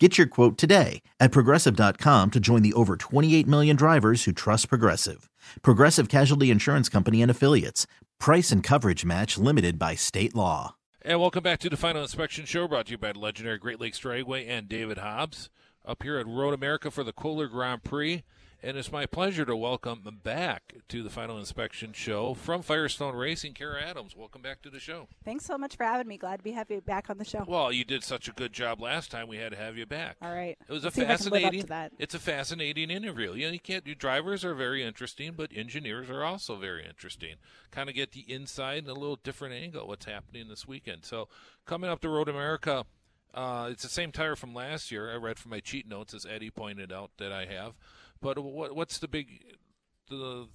Get your quote today at progressive.com to join the over 28 million drivers who trust Progressive. Progressive Casualty Insurance Company and Affiliates. Price and coverage match limited by state law. And welcome back to the Final Inspection Show brought to you by legendary Great Lakes Dragway and David Hobbs up here at Road America for the Kohler Grand Prix. And it's my pleasure to welcome back to the Final Inspection Show from Firestone Racing, Cara Adams. Welcome back to the show. Thanks so much for having me. Glad to be happy back on the show. Well, you did such a good job last time. We had to have you back. All right. It was Let's a see if I can live up fascinating. that. It's a fascinating interview. You know, you can't do drivers are very interesting, but engineers are also very interesting. Kind of get the inside and a little different angle what's happening this weekend. So, coming up to Road America, uh, it's the same tire from last year. I read from my cheat notes, as Eddie pointed out that I have. But what, what's the big, the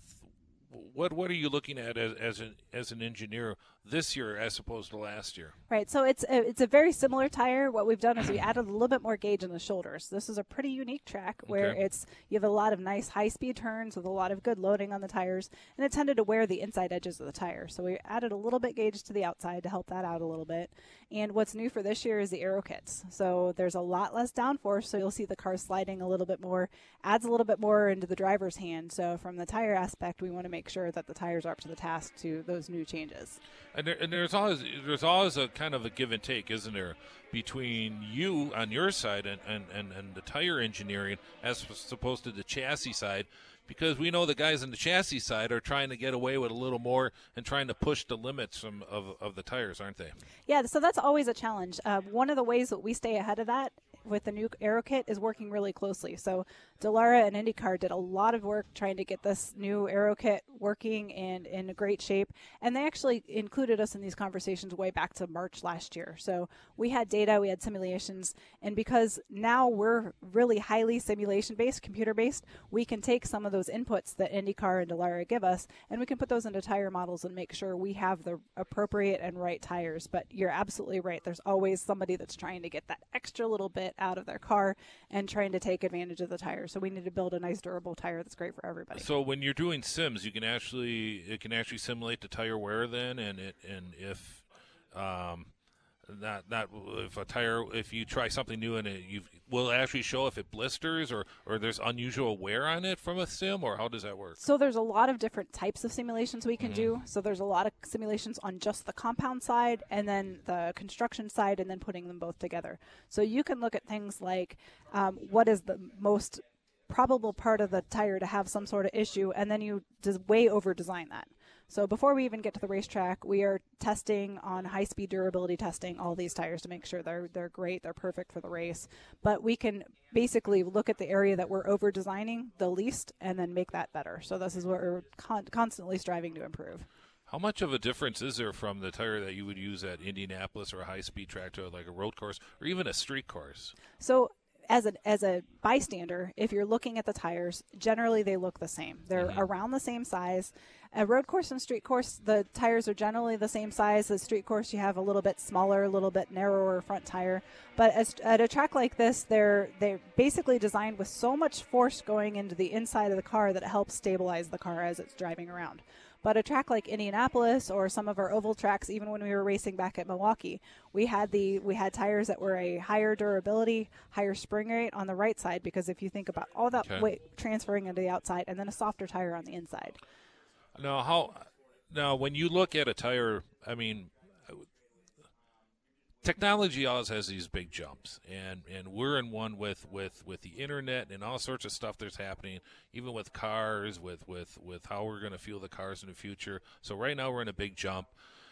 what what are you looking at as as an as an engineer this year as opposed to last year? Right. So it's a, it's a very similar tire. What we've done is we added a little bit more gauge in the shoulders. This is a pretty unique track where Okay. it's you have a lot of nice high speed turns with a lot of good loading on the tires, and it tended to wear the inside edges of the tire. So we added a little bit gauge to the outside to help that out a little bit. And what's new for this year is the aero kits. So there's a lot less downforce, so you'll see the car sliding a little bit more, adds a little bit more into the driver's hand. So from the tire aspect, we want to make sure that the tires are up to the task to those new changes. And, there, and there's always there's always a kind of a give and take, isn't there, between you on your side and, and, and, and the tire engineering as opposed to the chassis side, because we know the guys on the chassis side are trying to get away with a little more and trying to push the limits from of, of the tires, aren't they? Yeah, so that's always a challenge. Uh, one of the ways that we stay ahead of that with the new Aero Kit is working really closely. So Dallara and IndyCar did a lot of work trying to get this new Aero Kit working and in great shape. And they actually included us in these conversations way back to March last year. So we had data, we had simulations, and because now we're really highly simulation based, computer based, we can take some of those inputs that IndyCar and Dallara give us and we can put those into tire models and make sure we have the appropriate and right tires. But you're absolutely right. There's always somebody that's trying to get that extra little bit out of their car and trying to take advantage of the tire. So we need to build a nice durable tire that's great for everybody. So when you're doing sims, you can actually it can actually simulate the tire wear then, and it and if um, not not if a tire if you try something new and it you will it actually show if it blisters or or there's unusual wear on it from a sim or how does that work? So there's a lot of different types of simulations we can do. So there's a lot of simulations on just the compound side and then the construction side and then putting them both together. So you can look at things like um, what is the most probable part of the tire to have some sort of issue and then you just way over design that. So before we even get to the racetrack, we are testing on high speed durability testing all these tires to make sure they're they're great, they're perfect for the race. But we can basically look at the area that we're over designing the least and then make that better. So this is what we're con- constantly striving to improve. How much of a difference is there from the tire that you would use at Indianapolis or a high speed track to like a road course or even a street course? So as a as a bystander, if you're looking at the tires, generally they look the same. They're mm-hmm. around the same size. A road course and street course, the tires are generally the same size. As street course, you have a little bit smaller, a little bit narrower front tire. But as, at a track like this, they're they're basically designed with so much force going into the inside of the car that it helps stabilize the car as it's driving around. But a track like Indianapolis or some of our oval tracks, even when we were racing back at Milwaukee, we had the we had tires that were a higher durability, higher spring rate on the right side because if you think about all that Okay. weight transferring into the outside and then a softer tire on the inside. Now, how now when you look at a tire, I mean, technology always has these big jumps, and and we're in one with with with the internet and all sorts of stuff that's happening, even with cars, with with with how we're going to fuel the cars in the future. So right now we're in a big jump.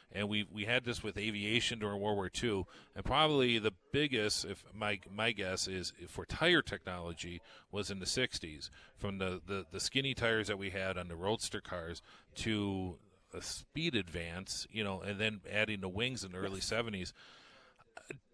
And we we had this with aviation during World War II, and probably the biggest, if my my guess is for tire technology was in the '60s, from the, the, the skinny tires that we had on the roadster cars to a speed advance, you know, and then adding the wings in the early '70s.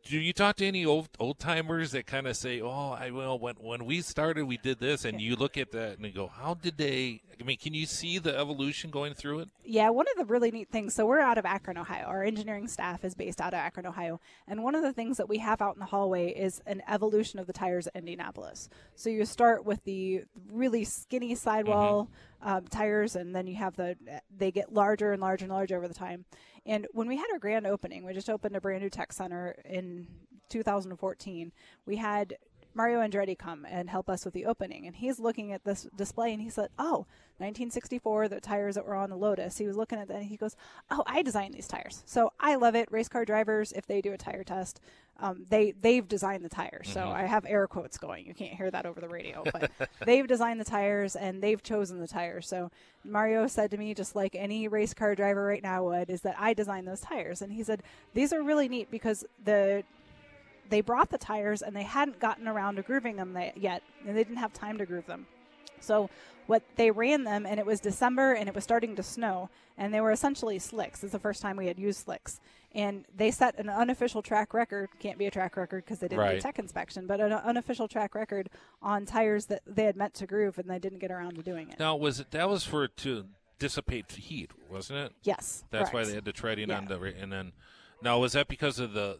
Do you talk to any old old timers that kind of say, "Oh, I well When when we started, we did this, and you look at that and you go, "How did they?" I mean, can you see the evolution going through it? Yeah, one of the really neat things. So we're out of Akron, Ohio. Our engineering staff is based out of Akron, Ohio, and one of the things that we have out in the hallway is an evolution of the tires at Indianapolis. So you start with the really skinny sidewall mm-hmm. um, tires, and then you have the they get larger and larger and larger over the time. And when we had our grand opening, we just opened a brand new tech center in 2014. We had Mario Andretti come and help us with the opening. And he's looking at this display and he said, Oh, 1964, the tires that were on the Lotus. He was looking at that and he goes, Oh, I designed these tires. So I love it. Race car drivers, if they do a tire test, um, they, they've designed the tires. Mm-hmm. So I have air quotes going. You can't hear that over the radio, but they've designed the tires and they've chosen the tires. So Mario said to me, just like any race car driver right now would, is that I designed those tires. And he said, These are really neat because the they brought the tires and they hadn't gotten around to grooving them yet, and they didn't have time to groove them. So what they ran them and it was December and it was starting to snow and they were essentially slicks. It's the first time we had used slicks. And they set an unofficial track record, can't be a track record because they didn't right. do tech inspection, but an unofficial track record on tires that they had meant to groove and they didn't get around to doing it. Now was it that was for to dissipate heat, wasn't it? Yes. That's correct. why they had to tread in yeah. on the and then now was that because of the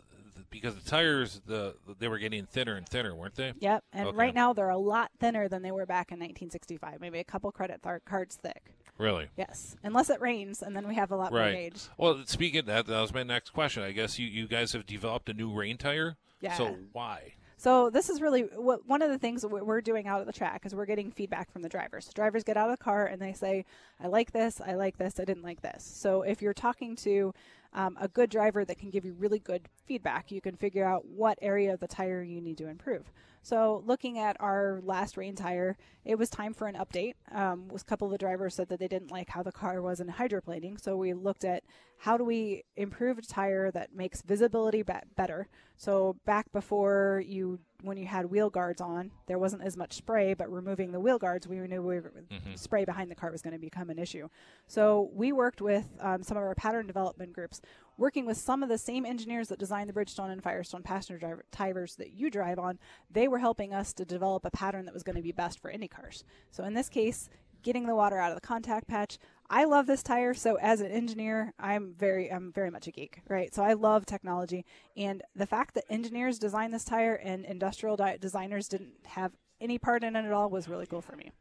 because the tires the they were getting thinner and thinner, weren't they? Yep. And okay. right now they're a lot thinner than they were back in 1965, maybe a couple credit th- cards thick. Really? Yes. Unless it rains, and then we have a lot right. more gauge. Well, speaking of that, that was my next question. I guess you, you guys have developed a new rain tire. Yeah. So why? So this is really what one of the things we're doing out at the track is we're getting feedback from the drivers. Drivers get out of the car and they say, "I like this, I like this, I didn't like this." So if you're talking to um, a good driver that can give you really good feedback. You can figure out what area of the tire you need to improve. So, looking at our last rain tire, it was time for an update. Um, a couple of the drivers said that they didn't like how the car was in hydroplaning, so we looked at how do we improve a tire that makes visibility be- better. So, back before you when you had wheel guards on, there wasn't as much spray, but removing the wheel guards, we knew we were, mm-hmm. spray behind the car was going to become an issue. So we worked with um, some of our pattern development groups working with some of the same engineers that designed the Bridgestone and Firestone passenger driver, tires that you drive on. They were helping us to develop a pattern that was going to be best for Indy cars. So in this case, getting the water out of the contact patch. I love this tire, so as an engineer, I'm very I'm very much a geek, right? So I love technology, and the fact that engineers designed this tire and industrial designers didn't have any part in it at all was really cool for me.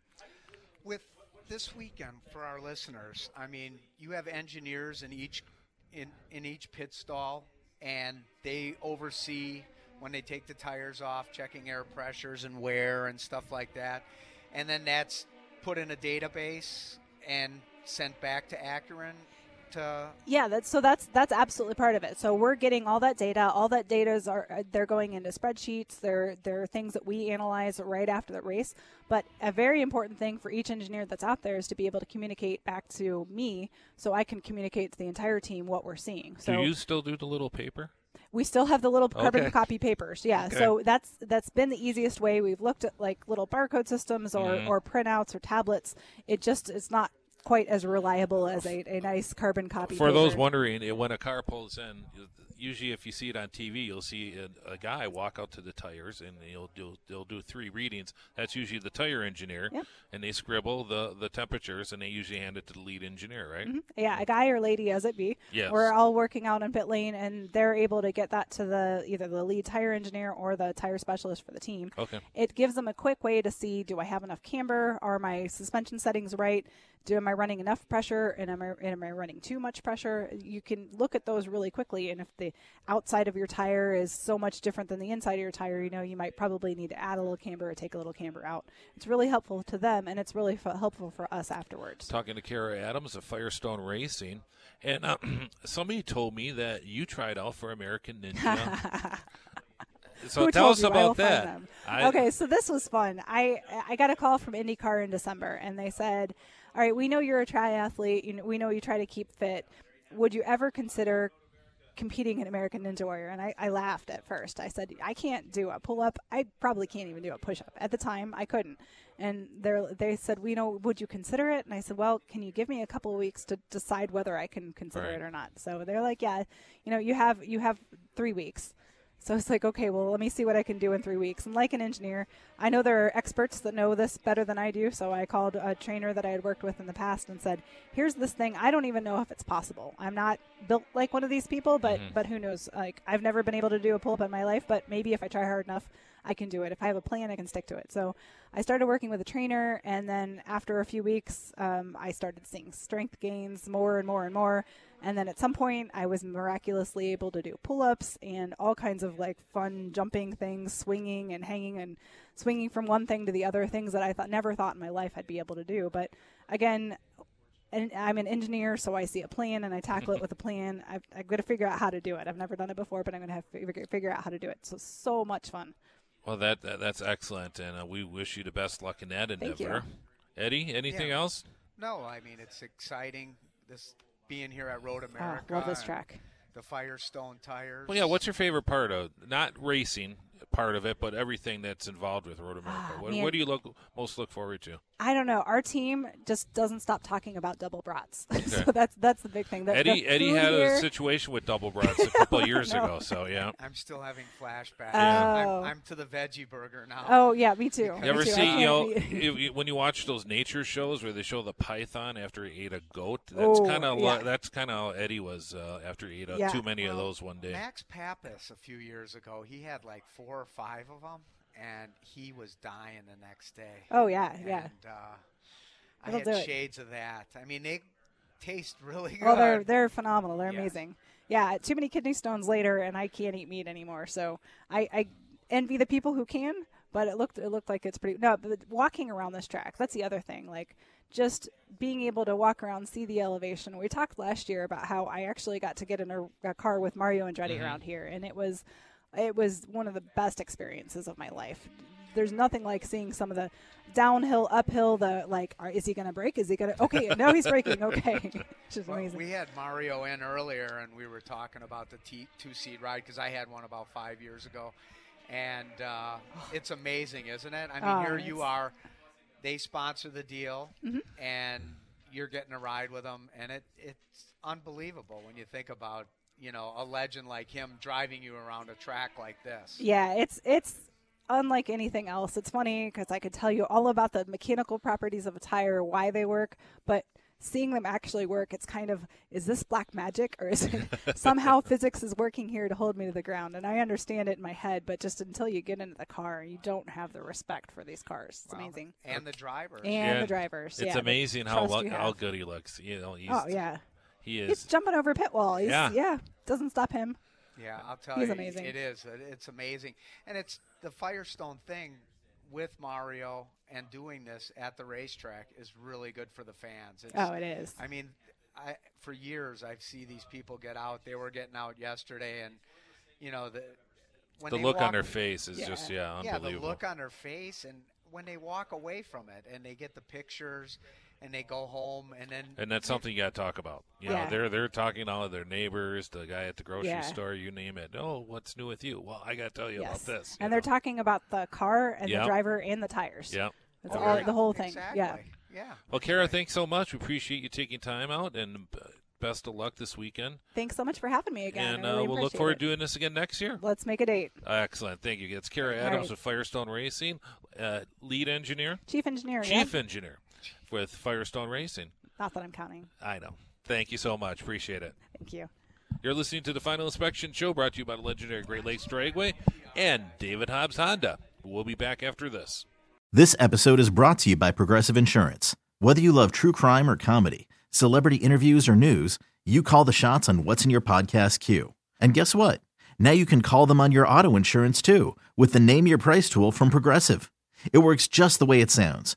With this weekend for our listeners, I mean, you have engineers in each in, in each pit stall, and they oversee when they take the tires off, checking air pressures and wear and stuff like that. And then that's put in a database and sent back to Akron to yeah that's so that's that's absolutely part of it. So we're getting all that data. All that data is are uh, they're going into spreadsheets. They're they're things that we analyze right after the race. But a very important thing for each engineer that's out there is to be able to communicate back to me so i can communicate to the entire team what we're seeing. So do you still do the little paper? We still have the little carbon okay. copy papers yeah. Okay. so that's that's been the easiest way. We've looked at like little barcode systems or, mm-hmm. or printouts or tablets. It just it's not quite as reliable as a, a nice carbon copy. For paper. those wondering, when a car pulls in, usually if you see it on TV, you'll see a, a guy walk out to the tires and he'll do they'll do three readings. That's usually the tire engineer, yep. and they scribble the the temperatures and they usually hand it to the lead engineer, right? Mm-hmm. Yeah, a guy or lady as it be. Yes. We're all working out in pit lane, and they're able to get that to the either the lead tire engineer or the tire specialist for the team. Okay. It gives them a quick way to see: do I have enough camber? Are my suspension settings right? do am I running enough pressure and am I am I running too much pressure? You can look at those really quickly, and if the outside of your tire is so much different than the inside of your tire, you know you might probably need to add a little camber or take a little camber out. It's really helpful to them, and it's really f- helpful for us afterwards. Talking to Cara Adams of Firestone Racing, and uh, somebody told me that you tried out for American Ninja. So Who tell us you? about that. okay, so this was fun. I I got a call from IndyCar in December, and they said, all right, we know you're a triathlete. You know, we know you try to keep fit. Would you ever consider competing in American Ninja Warrior? And I, I laughed at first. I said, I can't do a pull up. I probably can't even do a push up. At the time, I couldn't. And they they said, we know, would you consider it? And I said, well, can you give me a couple of weeks to decide whether I can consider right. it or not? So they're like, yeah, you know, you have you have three weeks. So it's like, okay, well, let me see what I can do in three weeks. And like an engineer, I know there are experts that know this better than I do. So I called a trainer that I had worked with in the past and said, "Here's this thing. I don't even know if it's possible. I'm not built like one of these people, but Mhm. but who knows? Like I've never been able to do a pull up in my life, but maybe if I try hard enough, I can do it. If I have a plan, I can stick to it. So I started working with a trainer, and then after a few weeks, um, I started seeing strength gains more and more and more. And then at some point, I was miraculously able to do pull ups and all kinds of like fun jumping things, swinging and hanging and swinging from one thing to the other, things that I thought never thought in my life I'd be able to do. But again, and I'm an engineer, so I see a plan and I tackle it with a plan. I've, I've got to figure out how to do it. I've never done it before, but I'm going to have to figure, figure out how to do it. So so much fun. Well, that, that that's excellent, and uh, we wish you the best luck in that Thank endeavor. Eddie, anything Yeah. else? No, I mean it's exciting. This being here at Road Oh, America. love this track. The Firestone tires. Well, yeah. What's your favorite part of not racing part of it, but everything that's involved with Road America? Ah, what, what do you look most look forward to? I don't know. Our team just doesn't stop talking about double brats. Okay. so that's that's the big thing. The, Eddie the Eddie had here- a situation with double brats a couple of years No. ago, so yeah. I'm still having flashbacks. Oh. I'm, I'm to the veggie burger now. Oh yeah, me too. You You ever too. See, you know, can't eat- you- you- when you watch those nature shows where they show the python after he ate a goat? That's Oh, kind of yeah. that's kind of how Eddie was uh, after he ate uh, Yeah. too many of those one day. Max Papis a few years ago, he had like four or five of them, and he was dying the next day. oh yeah, yeah. And, uh, I It'll had do it. shades of that. I mean, they taste really good. Well, they're they're phenomenal. They're Yes. amazing. Yeah, too many kidney stones later, and I can't eat meat anymore. So I, I envy the people who can. But it looked it looked like it's pretty. No, but walking around this track. That's the other thing. Like just being able to walk around, see the elevation. We talked last year about how I actually got to get in a, a car with Mario Andretti Mhm. around here, and it was it was one of the best experiences of my life. There's nothing like seeing some of the downhill, uphill. The like, are, is he going to brake? Is he going to? Okay, no, he's braking. Okay, it's just Well, amazing. we had Mario in earlier, and we were talking about the t- two seat ride because I had one about five years ago, and uh, it's amazing, isn't it? I mean, Oh, here you are. They sponsor the deal, Mhm. and you're getting a ride with them, and it it's unbelievable when you think about you know a legend like him driving you around a track like this. Yeah, it's it's unlike anything else. It's funny because I could tell you all about the mechanical properties of a tire, why they work, but seeing them actually work, it's kind of is this black magic or is it somehow physics is working here to hold me to the ground? And I understand it in my head, but just until you get into the car, you don't have the respect for these cars. It's Well, amazing. And the drivers. And Yeah, the drivers. It's yeah, amazing how trust lo- how good he looks. You know, he's, Oh yeah, he he's jumping over a pit wall. He's, Yeah. yeah, doesn't stop him. Yeah, I'll tell He's you, amazing. it is. It's amazing, and it's the Firestone thing with Mario and doing this at the racetrack is really good for the fans. It's, Oh, it is. I mean, I for years I've seen these people get out. They were getting out yesterday, and you know the when The they look on walk- their face is Yeah. just yeah, unbelievable. yeah, the unbelievable. look on their face, and when they walk away from it and they get the pictures and they go home and then and that's something you got to talk about. You know, Yeah. they're they're talking to all of their neighbors, the guy at the grocery Yeah. store, you name it. Oh, what's new with you? Well, I got to tell you Yes. about this. And you they're talking about the car and Yep. the driver and the tires. Yeah. That's Oh, all yeah, the whole thing. Exactly. Yeah. Yeah. Well, Cara, thanks so much. We appreciate you taking time out, and uh, best of luck this weekend. Thanks so much for having me again. and uh, really we'll look forward it. to doing this again next year. Let's make a date. Excellent. Thank you. It's Cara Adams right. with Firestone Racing, uh, lead engineer, Chief engineer. yeah? chief engineer with Firestone Racing. Not that I'm counting. I know. Thank you so much. Appreciate it. Thank you. You're listening to the Final Inspection Show brought to you by the legendary Great Lakes Dragway and David Hobbs Honda. We'll be back after this. This episode is brought to you by Progressive Insurance. Whether you love true crime or comedy, celebrity interviews or news, you call the shots on what's in your podcast queue. And guess what? Now you can call them on your auto insurance too with the Name Your Price tool from Progressive. It works just the way it sounds.